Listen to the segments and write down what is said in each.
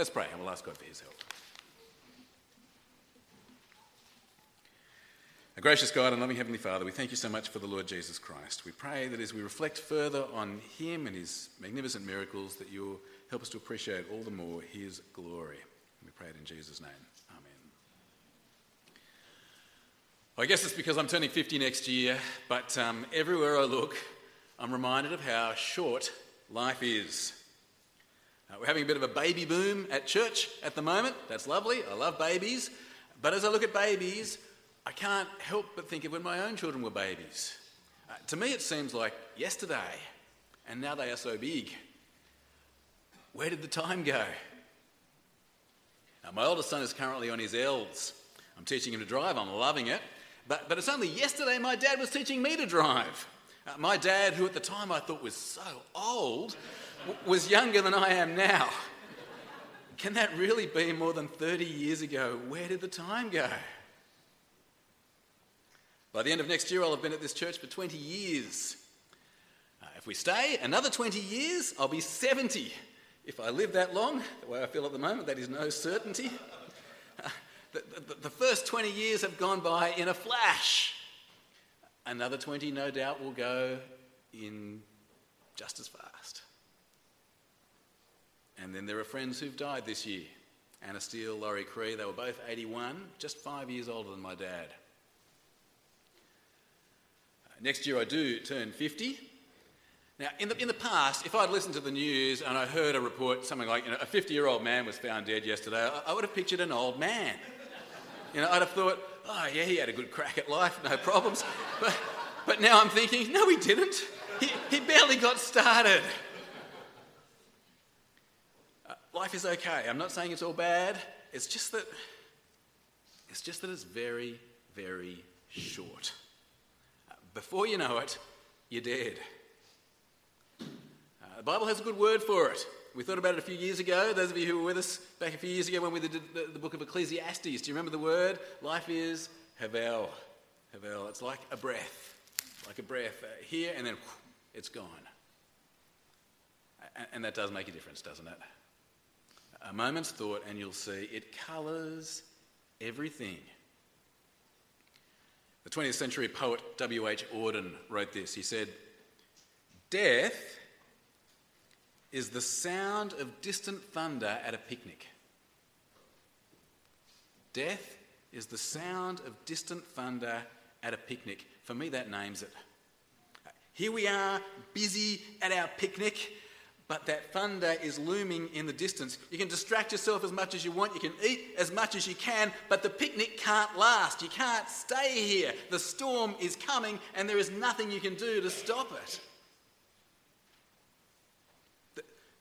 Let's pray and we'll ask God for his help. Our gracious God and loving Heavenly Father, we thank you so much for the Lord Jesus Christ. We pray that as we reflect further on him and his magnificent miracles, that you'll help us to appreciate all the more his glory. We pray it in Jesus' name. Amen. I guess it's because I'm turning 50 next year, but um, everywhere I look, I'm reminded of how short life is. Uh, we're having a bit of a baby boom at church at the moment. That's lovely. I love babies. But as I look at babies, I can't help but think of when my own children were babies. Uh, to me, it seems like yesterday, and now they are so big. Where did the time go? Now, my oldest son is currently on his L's. I'm teaching him to drive, I'm loving it. But, but it's only yesterday my dad was teaching me to drive. Uh, my dad, who at the time I thought was so old, was younger than I am now. Can that really be more than 30 years ago? Where did the time go? By the end of next year, I'll have been at this church for 20 years. Uh, if we stay another 20 years, I'll be 70. If I live that long, the way I feel at the moment, that is no certainty. Uh, the, the, the first 20 years have gone by in a flash. Another 20, no doubt, will go in just as fast. And then there are friends who've died this year. Anna Steele, Laurie Cree, they were both 81, just five years older than my dad. Uh, next year I do turn 50. Now, in the, in the past, if I'd listened to the news and I heard a report, something like you know, a 50 year old man was found dead yesterday, I, I would have pictured an old man. You know, I'd have thought, oh, yeah, he had a good crack at life, no problems. But, but now I'm thinking, no, he didn't. He, he barely got started. Life is okay. I'm not saying it's all bad. It's just that it's just that it's very, very short. Before you know it, you're dead. Uh, the Bible has a good word for it. We thought about it a few years ago. Those of you who were with us back a few years ago when we did the, the book of Ecclesiastes, do you remember the word? Life is havel. Havel. It's like a breath. Like a breath. Uh, here and then whew, it's gone. And, and that does make a difference, doesn't it? A moment's thought, and you'll see it colours everything. The 20th century poet W.H. Auden wrote this. He said, Death is the sound of distant thunder at a picnic. Death is the sound of distant thunder at a picnic. For me, that names it. Here we are, busy at our picnic, but that thunder is looming in the distance. You can distract yourself as much as you want, you can eat as much as you can, but the picnic can't last. You can't stay here. The storm is coming, and there is nothing you can do to stop it.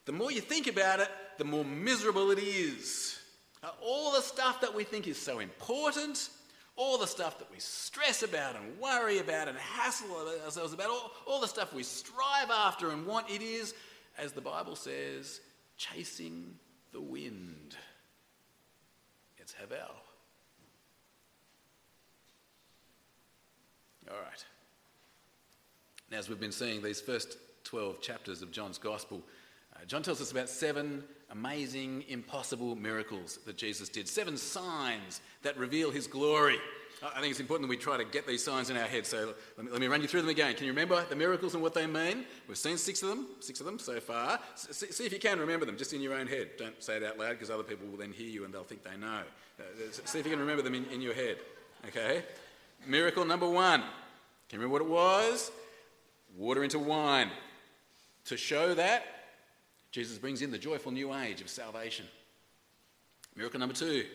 The, more you think about it, the more miserable it is. All the stuff that we think is so important, all the stuff that we stress about and worry about and hassle ourselves about, all, all the stuff we strive after and want, it is as the Bible says, chasing the wind. It's Havel. All right. Now, as we've been seeing these first 12 chapters of John's Gospel, uh, John tells us about seven amazing, impossible miracles that Jesus did, seven signs that reveal his glory. I think it's important that we try to get these signs in our head. So let me, let me, run you through them again. Can you remember the miracles and what they mean? We've seen six of them, six of them so far. See, see if you can remember them just in your own head. Don't say it out loud because other people will then hear you and they'll think they know. Uh, see if you can remember them in, in your head. Okay? Miracle number one. Can you remember what it was? Water into wine. To show that, Jesus brings in the joyful new age of salvation. Miracle number two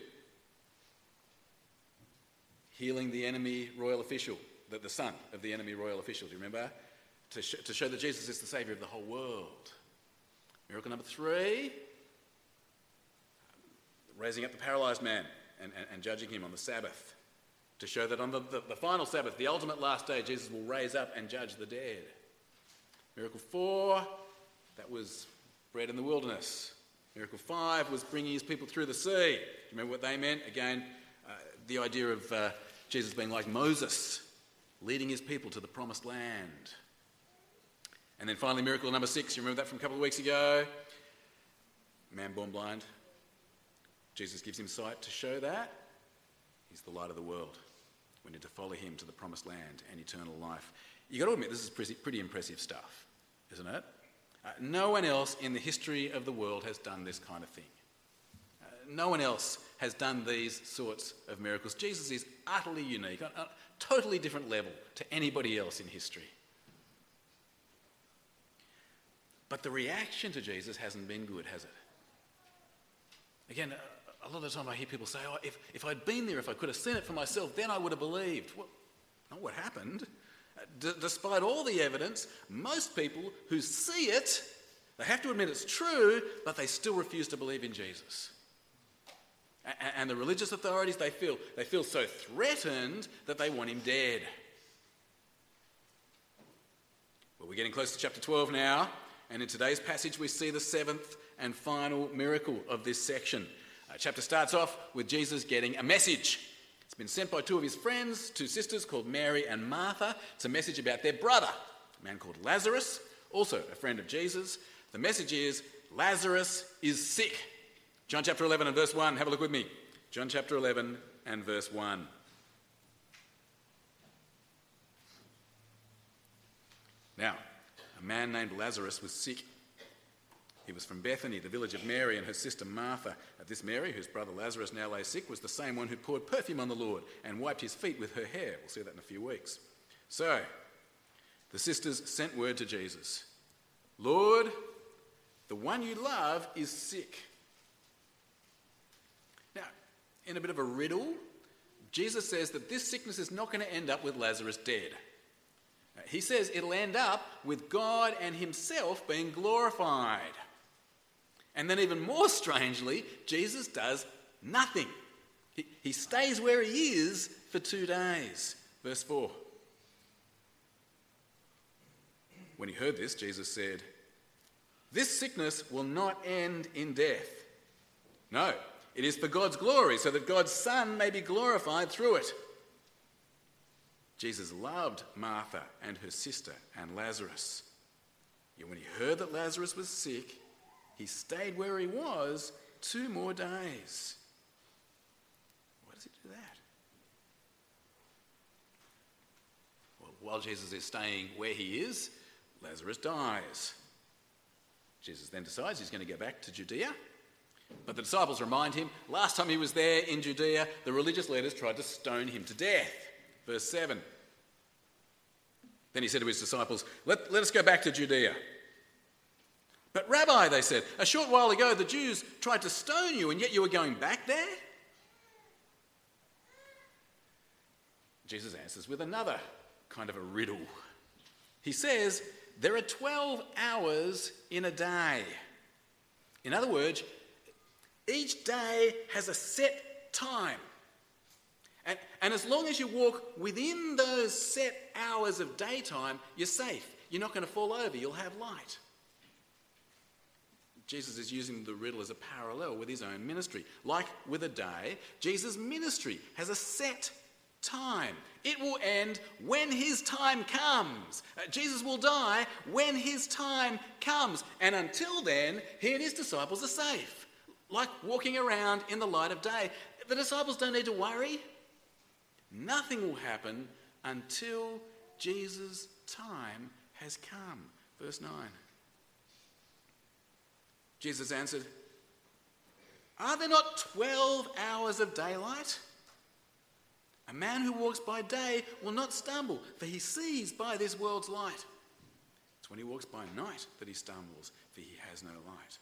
healing the enemy royal official, the, the son of the enemy royal official. Do you remember? To, sh- to show that Jesus is the Saviour of the whole world. Miracle number three raising up the paralyzed man and, and, and judging him on the Sabbath. To show that on the, the, the final Sabbath, the ultimate last day, Jesus will raise up and judge the dead. Miracle four, that was bread in the wilderness. Miracle five was bringing his people through the sea. Do you remember what they meant? Again, the idea of uh, Jesus being like Moses, leading his people to the promised land. And then finally, miracle number six, you remember that from a couple of weeks ago? Man born blind, Jesus gives him sight to show that. He's the light of the world. We need to follow him to the promised land and eternal life. You've got to admit, this is pretty, pretty impressive stuff, isn't it? Uh, no one else in the history of the world has done this kind of thing. Uh, no one else has done these sorts of miracles. Jesus is utterly unique, on a totally different level to anybody else in history. But the reaction to Jesus hasn't been good, has it? Again, a lot of the time I hear people say, oh, if, if I'd been there, if I could have seen it for myself, then I would have believed. Well, not what happened. D- despite all the evidence, most people who see it, they have to admit it's true, but they still refuse to believe in Jesus. And the religious authorities, they feel, they feel so threatened that they want him dead. Well, we're getting close to chapter 12 now, and in today's passage we see the seventh and final miracle of this section. Uh, chapter starts off with Jesus getting a message. It's been sent by two of his friends, two sisters called Mary and Martha. It's a message about their brother, a man called Lazarus, also a friend of Jesus. The message is Lazarus is sick. John chapter 11 and verse 1. Have a look with me. John chapter 11 and verse 1. Now, a man named Lazarus was sick he was from Bethany, the village of Mary and her sister Martha. Uh, this Mary, whose brother Lazarus now lay sick, was the same one who poured perfume on the Lord and wiped his feet with her hair. We'll see that in a few weeks. So, the sisters sent word to Jesus Lord, the one you love is sick. In a bit of a riddle, Jesus says that this sickness is not going to end up with Lazarus dead. He says it'll end up with God and Himself being glorified. And then, even more strangely, Jesus does nothing. He, he stays where he is for two days. Verse 4. When he heard this, Jesus said, This sickness will not end in death. No, it is for God's glory, so that God's Son may be glorified through it. Jesus loved Martha and her sister and Lazarus. Yet when he heard that Lazarus was sick, he stayed where he was two more days. Why does he do that? Well, while Jesus is staying where he is, Lazarus dies. Jesus then decides he's going to go back to Judea. But the disciples remind him last time he was there in Judea, the religious leaders tried to stone him to death. Verse 7. Then he said to his disciples, Let, let us go back to Judea. But, Rabbi, they said, a short while ago the Jews tried to stone you, and yet you were going back there? Jesus answers with another kind of a riddle. He says, There are 12 hours in a day. In other words, each day has a set time. And, and as long as you walk within those set hours of daytime, you're safe. You're not going to fall over, you'll have light. Jesus is using the riddle as a parallel with his own ministry. Like with a day, Jesus' ministry has a set time. It will end when his time comes. Uh, Jesus will die when his time comes. And until then, he and his disciples are safe, like walking around in the light of day. The disciples don't need to worry. Nothing will happen until Jesus' time has come. Verse 9. Jesus answered, Are there not 12 hours of daylight? A man who walks by day will not stumble, for he sees by this world's light. It's when he walks by night that he stumbles, for he has no light.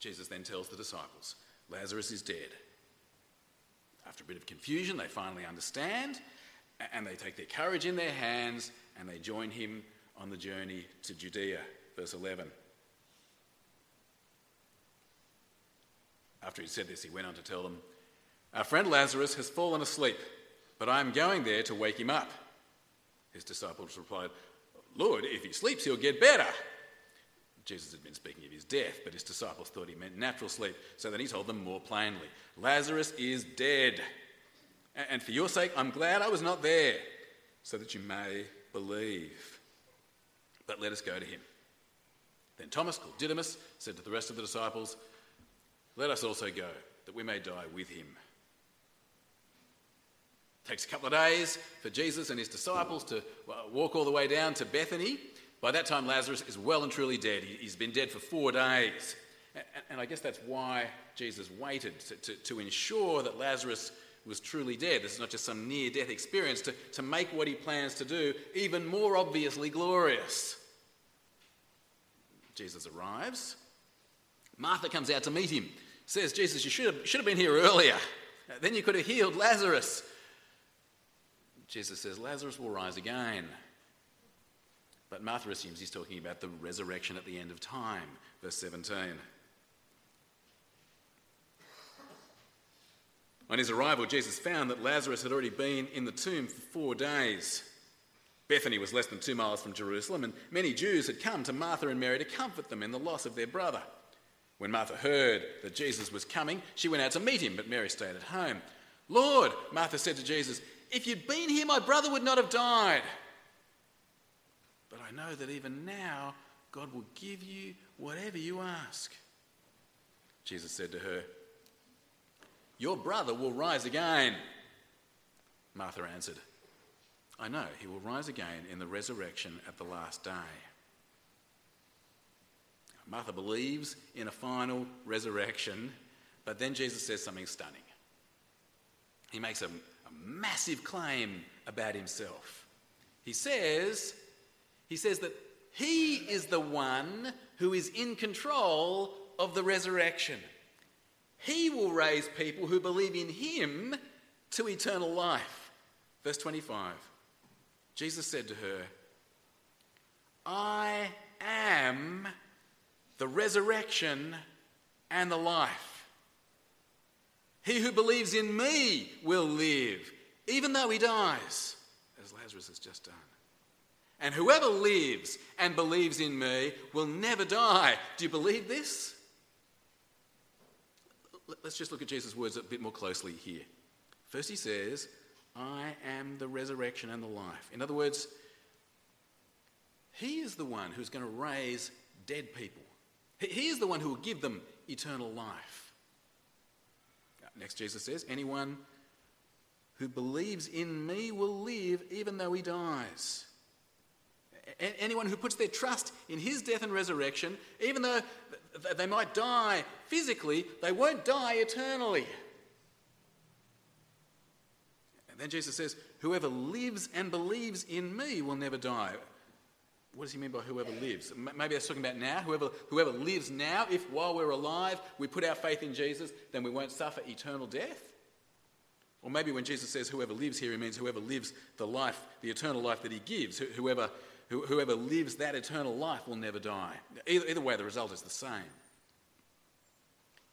Jesus then tells the disciples, Lazarus is dead. After a bit of confusion, they finally understand, and they take their courage in their hands and they join him on the journey to Judea verse 11. After he said this, he went on to tell them, Our friend Lazarus has fallen asleep, but I am going there to wake him up. His disciples replied, Lord, if he sleeps, he'll get better. Jesus had been speaking of his death, but his disciples thought he meant natural sleep, so then he told them more plainly Lazarus is dead. And for your sake, I'm glad I was not there, so that you may believe. But let us go to him. Then Thomas, called Didymus, said to the rest of the disciples, let us also go, that we may die with him. It takes a couple of days for Jesus and his disciples to uh, walk all the way down to Bethany. By that time, Lazarus is well and truly dead. He's been dead for four days. And I guess that's why Jesus waited to, to, to ensure that Lazarus was truly dead. This is not just some near death experience, to, to make what he plans to do even more obviously glorious. Jesus arrives. Martha comes out to meet him. Says, Jesus, you should have, should have been here earlier. Then you could have healed Lazarus. Jesus says, Lazarus will rise again. But Martha assumes he's talking about the resurrection at the end of time. Verse 17. On his arrival, Jesus found that Lazarus had already been in the tomb for four days. Bethany was less than two miles from Jerusalem, and many Jews had come to Martha and Mary to comfort them in the loss of their brother. When Martha heard that Jesus was coming, she went out to meet him, but Mary stayed at home. Lord, Martha said to Jesus, if you'd been here, my brother would not have died. But I know that even now, God will give you whatever you ask. Jesus said to her, your brother will rise again. Martha answered, I know he will rise again in the resurrection at the last day. Martha believes in a final resurrection, but then Jesus says something stunning. He makes a, a massive claim about himself. He says, he says that he is the one who is in control of the resurrection. He will raise people who believe in him to eternal life. Verse 25 Jesus said to her, I am the resurrection and the life. He who believes in me will live, even though he dies, as Lazarus has just done. And whoever lives and believes in me will never die. Do you believe this? Let's just look at Jesus' words a bit more closely here. First, he says, I am the resurrection and the life. In other words, he is the one who's going to raise dead people. He is the one who will give them eternal life. Uh, next, Jesus says, Anyone who believes in me will live even though he dies. Anyone who puts their trust in his death and resurrection, even though they might die physically, they won't die eternally. And then Jesus says, Whoever lives and believes in me will never die. What does he mean by whoever lives? Maybe that's talking about now. Whoever, whoever lives now, if while we're alive we put our faith in Jesus, then we won't suffer eternal death. Or maybe when Jesus says whoever lives here, he means whoever lives the life, the eternal life that he gives. Whoever, whoever lives that eternal life will never die. Either, either way, the result is the same.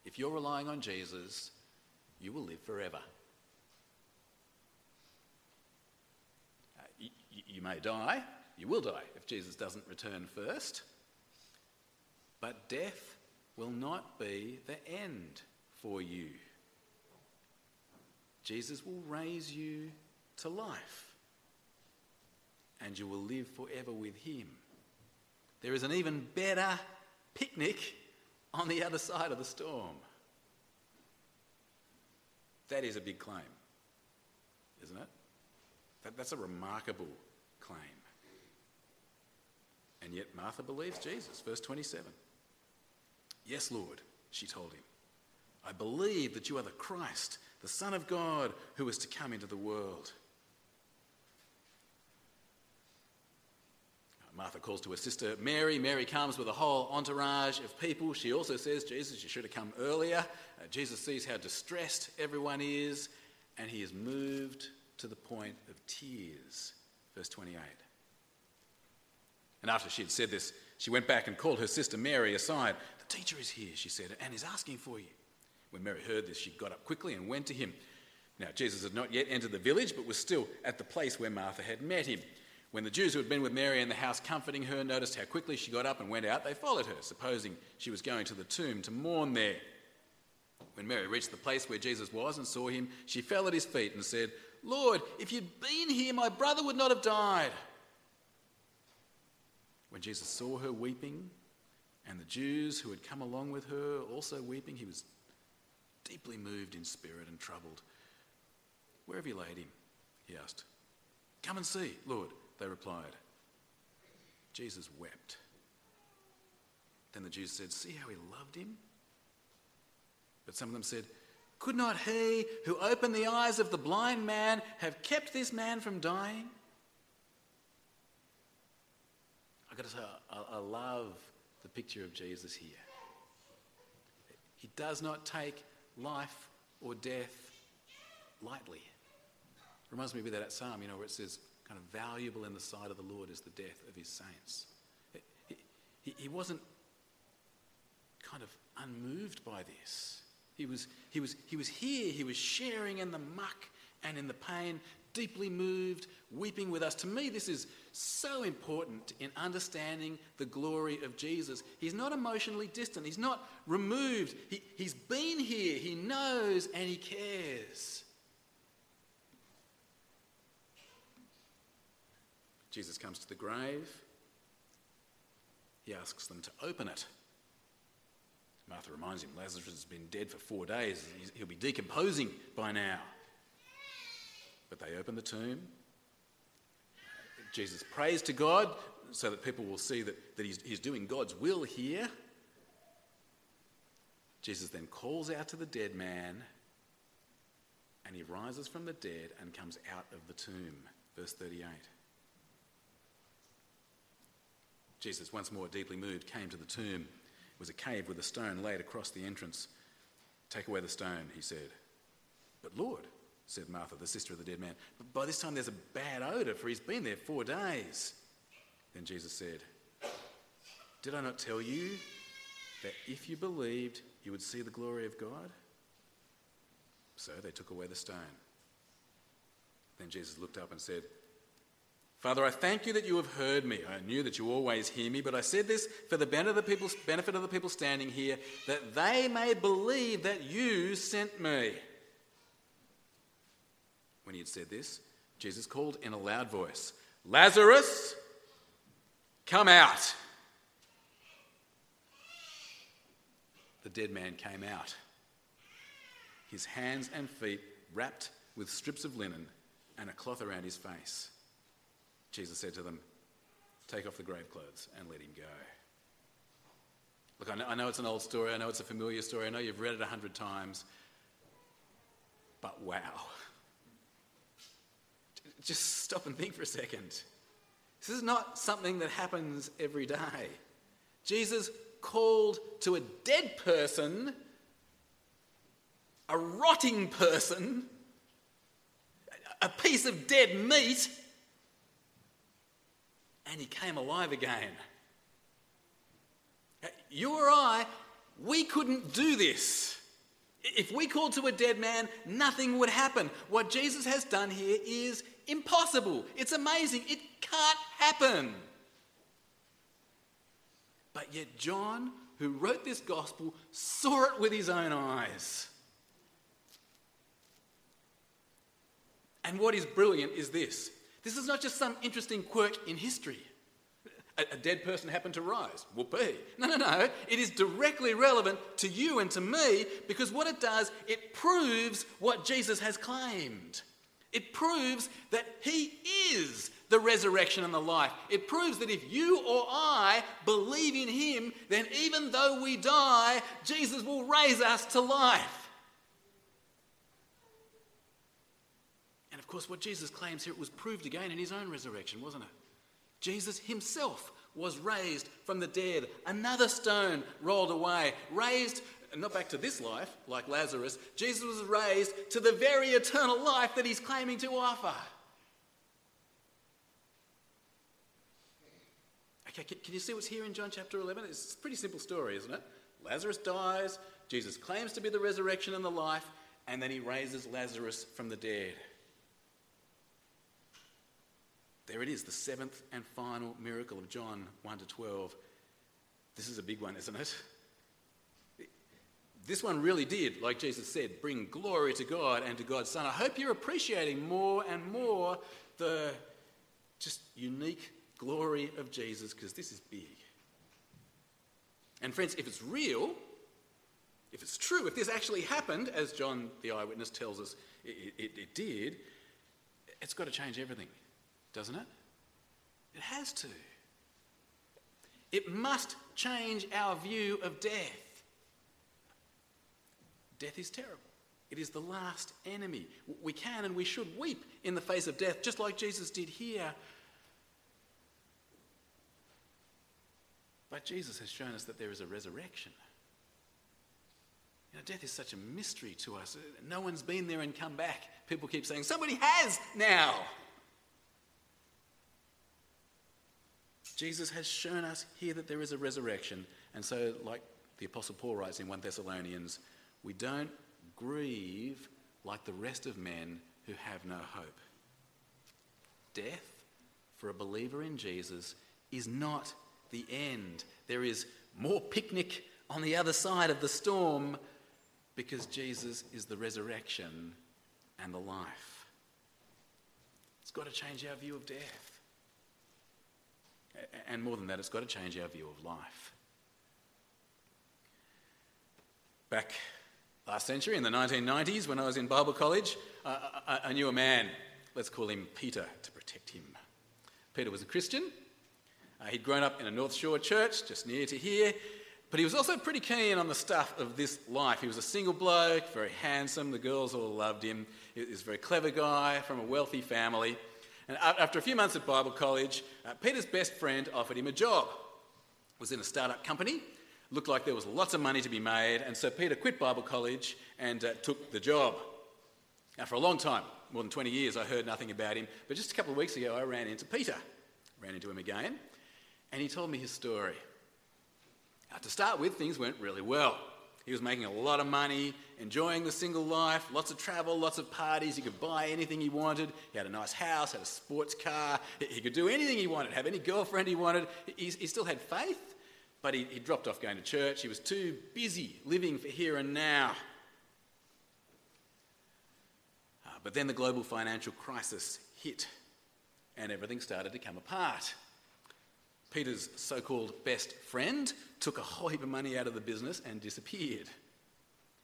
If you're relying on Jesus, you will live forever. Uh, you, you may die, you will die if Jesus doesn't return first. But death will not be the end for you. Jesus will raise you to life, and you will live forever with him. There is an even better picnic on the other side of the storm. That is a big claim, isn't it? That, that's a remarkable claim. And yet Martha believes Jesus. Verse 27. Yes, Lord, she told him. I believe that you are the Christ, the Son of God, who is to come into the world. Martha calls to her sister Mary. Mary comes with a whole entourage of people. She also says, Jesus, you should have come earlier. Uh, Jesus sees how distressed everyone is, and he is moved to the point of tears. Verse 28. And after she had said this, she went back and called her sister Mary aside. The teacher is here, she said, and is asking for you. When Mary heard this, she got up quickly and went to him. Now, Jesus had not yet entered the village, but was still at the place where Martha had met him. When the Jews who had been with Mary in the house comforting her noticed how quickly she got up and went out, they followed her, supposing she was going to the tomb to mourn there. When Mary reached the place where Jesus was and saw him, she fell at his feet and said, Lord, if you'd been here, my brother would not have died. When Jesus saw her weeping, and the Jews who had come along with her also weeping, he was deeply moved in spirit and troubled. Where have you laid him? He asked. Come and see, Lord, they replied. Jesus wept. Then the Jews said, See how he loved him? But some of them said, Could not he who opened the eyes of the blind man have kept this man from dying? I've got to say, I, I love the picture of Jesus here. He does not take life or death lightly. Reminds me a bit of that psalm, you know, where it says, kind of valuable in the sight of the Lord is the death of his saints. He, he, wasn't kind of unmoved by this. He was, he, was, he was here, he was sharing in the muck and in the pain, deeply moved, weeping with us. To me, this is so important in understanding the glory of Jesus. He's not emotionally distant, he's not removed. He, he's been here, he knows, and he cares. Jesus comes to the grave. He asks them to open it. Martha reminds him Lazarus has been dead for four days. He'll be decomposing by now. But they open the tomb. Jesus prays to God so that people will see that, that he's, he's doing God's will here. Jesus then calls out to the dead man and he rises from the dead and comes out of the tomb. Verse 38. Jesus, once more deeply moved, came to the tomb. It was a cave with a stone laid across the entrance. Take away the stone, he said. But Lord, said Martha, the sister of the dead man, but by this time there's a bad odour, for he's been there four days. Then Jesus said, Did I not tell you that if you believed, you would see the glory of God? So they took away the stone. Then Jesus looked up and said, Father, I thank you that you have heard me. I knew that you always hear me, but I said this for the benefit of the people, standing here, that they may believe that you sent me. When he had said this, Jesus called in a loud voice, Lazarus, come out. The dead man came out, his hands and feet wrapped with strips of linen and a cloth around his face. Jesus said to them, Take off the grave clothes and let him go. Look, I know, I know, it's an old story, I know it's a familiar story, I know you've read it a hundred times, but wow. Just stop and think for a second. This is not something that happens every day. Jesus called to a dead person, a rotting person, a piece of dead meat and he came alive again. You or I, we couldn't do this. If we called to a dead man, nothing would happen. What Jesus has done here is impossible. It's amazing. It can't happen. But yet, John, who wrote this gospel, saw it with his own eyes. And what is brilliant is this this is not just some interesting quirk in history. A, a dead person happened to rise. Whoopee. No, no, no. It is directly relevant to you and to me because what it does, it proves what Jesus has claimed. It proves that he is the resurrection and the life. It proves that if you or I believe in him, then even though we die, Jesus will raise us to life. Of course, what Jesus claims here was proved again in his own resurrection, wasn't it? Jesus himself was raised from the dead. Another stone rolled away, raised not back to this life like Lazarus. Jesus was raised to the very eternal life that he's claiming to offer. Okay, can you see what's here in John chapter 11? It's a pretty simple story, isn't it? Lazarus dies, Jesus claims to be the resurrection and the life, and then he raises Lazarus from the dead. There it is, the seventh and final miracle of John 1 to 12. This is a big one, isn't it? This one really did, like Jesus said, bring glory to God and to God's Son. I hope you're appreciating more and more the just unique glory of Jesus because this is big. And friends, if it's real, if it's true, if this actually happened, as John the eyewitness tells us it, it, it did, it's got to change everything, doesn't it? It has to. It must change our view of death. Death is terrible. It is the last enemy. We can and we should weep in the face of death, just like Jesus did here. But Jesus has shown us that there is a resurrection. You know, death is such a mystery to us. No one's been there and come back. People keep saying, somebody has now. Jesus has shown us here that there is a resurrection. And so, like the Apostle Paul writes in 1 Thessalonians, we don't grieve like the rest of men who have no hope. Death, for a believer in Jesus, is not the end. There is more picnic on the other side of the storm because Jesus is the resurrection and the life. It's got to change our view of death. And more than that, it's got to change our view of life. Back last century, in the 1990s, when I was in Bible college, I, I knew a man, let's call him Peter to protect him. Peter was a Christian. Uh, he'd grown up in a North Shore church just near to here, but he was also pretty keen on the stuff of this life. He was a single bloke, very handsome, the girls all loved him. He was a very clever guy from a wealthy family. And after a few months at Bible college, uh, Peter's best friend offered him a job. It was in a startup company. Looked like there was lots of money to be made, and so Peter quit Bible college and uh, took the job. Now, for a long time, more than 20 years, I heard nothing about him, but just a couple of weeks ago, I ran into Peter. Ran into him again, and he told me his story. Now, to start with, things went really well. He was making a lot of money, enjoying the single life, lots of travel, lots of parties. He could buy anything he wanted. He had a nice house, had a sports car. He could do anything he wanted, have any girlfriend he wanted. He, he still had faith, but he, he dropped off going to church. He was too busy living for here and now. Uh, but then the global financial crisis hit, and everything started to come apart. Peter's so called best friend took a whole heap of money out of the business and disappeared.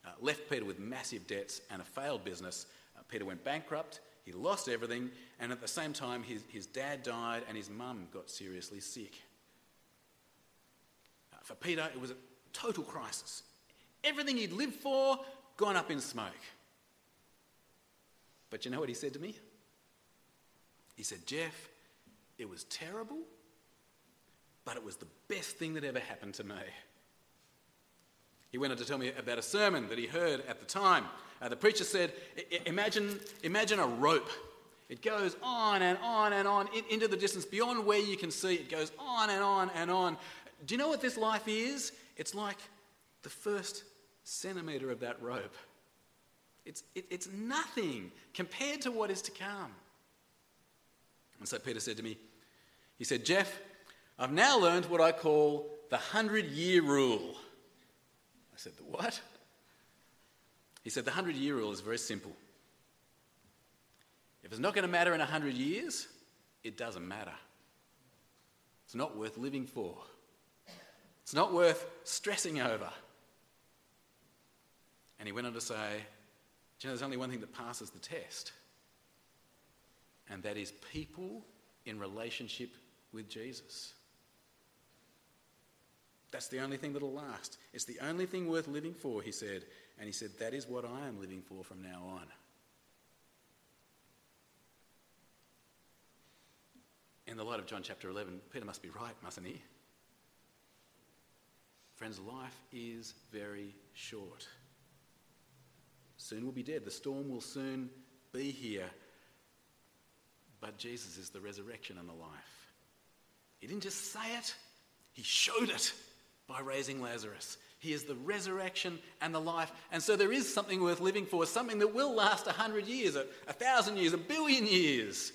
Uh, left Peter with massive debts and a failed business. Uh, Peter went bankrupt, he lost everything, and at the same time, his, his dad died and his mum got seriously sick. Uh, for Peter, it was a total crisis. Everything he'd lived for gone up in smoke. But you know what he said to me? He said, Jeff, it was terrible but it was the best thing that ever happened to me. He went on to tell me about a sermon that he heard at the time. Uh, the preacher said, imagine, imagine a rope. It goes on and on and on in, into the distance beyond where you can see. It goes on and on and on. Do you know what this life is? It's like the first centimetre of that rope. It's, it, it's nothing compared to what is to come. And so Peter said to me, he said, Jeff, I've now learned what I call the 100 year rule. I said, The what? He said, The 100 year rule is very simple. If it's not going to matter in a 100 years, it doesn't matter. It's not worth living for. It's not worth stressing over. And he went on to say, you know, there's only one thing that passes the test, and that is people in relationship with Jesus. That's the only thing that'll last. It's the only thing worth living for, he said. And he said, That is what I am living for from now on. In the light of John chapter 11, Peter must be right, mustn't he? Friends, life is very short. Soon we'll be dead. The storm will soon be here. But Jesus is the resurrection and the life. He didn't just say it, he showed it by raising Lazarus. He is the resurrection and the life. And so there is something worth living for, something that will last a hundred years, a, a thousand years, a billion years.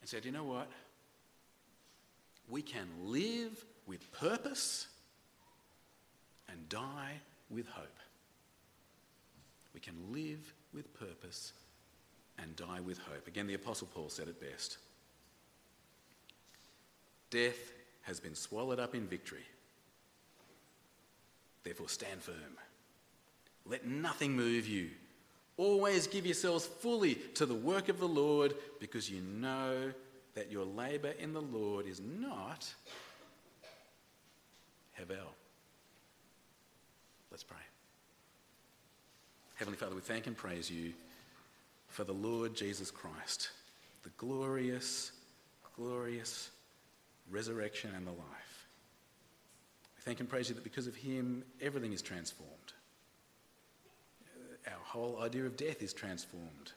And said, so, you know what? We can live with purpose and die with hope. We can live with purpose and die with hope. Again, the Apostle Paul said it best Death has been swallowed up in victory. Therefore, stand firm. Let nothing move you. Always give yourselves fully to the work of the Lord because you know that your labour in the Lord is not Hevel. Let's pray. Heavenly Father, we thank and praise you for the Lord Jesus Christ, the glorious, glorious resurrection and the life. We thank and praise you that because of him, everything is transformed. Our whole idea of death is transformed.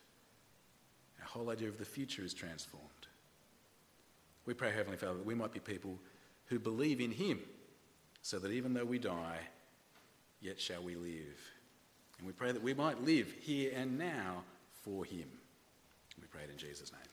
Our whole idea of the future is transformed. We pray, Heavenly Father, that we might be people who believe in him so that even though we die, yet shall we live. And we pray that we might live here and now for him. We pray it in Jesus' name.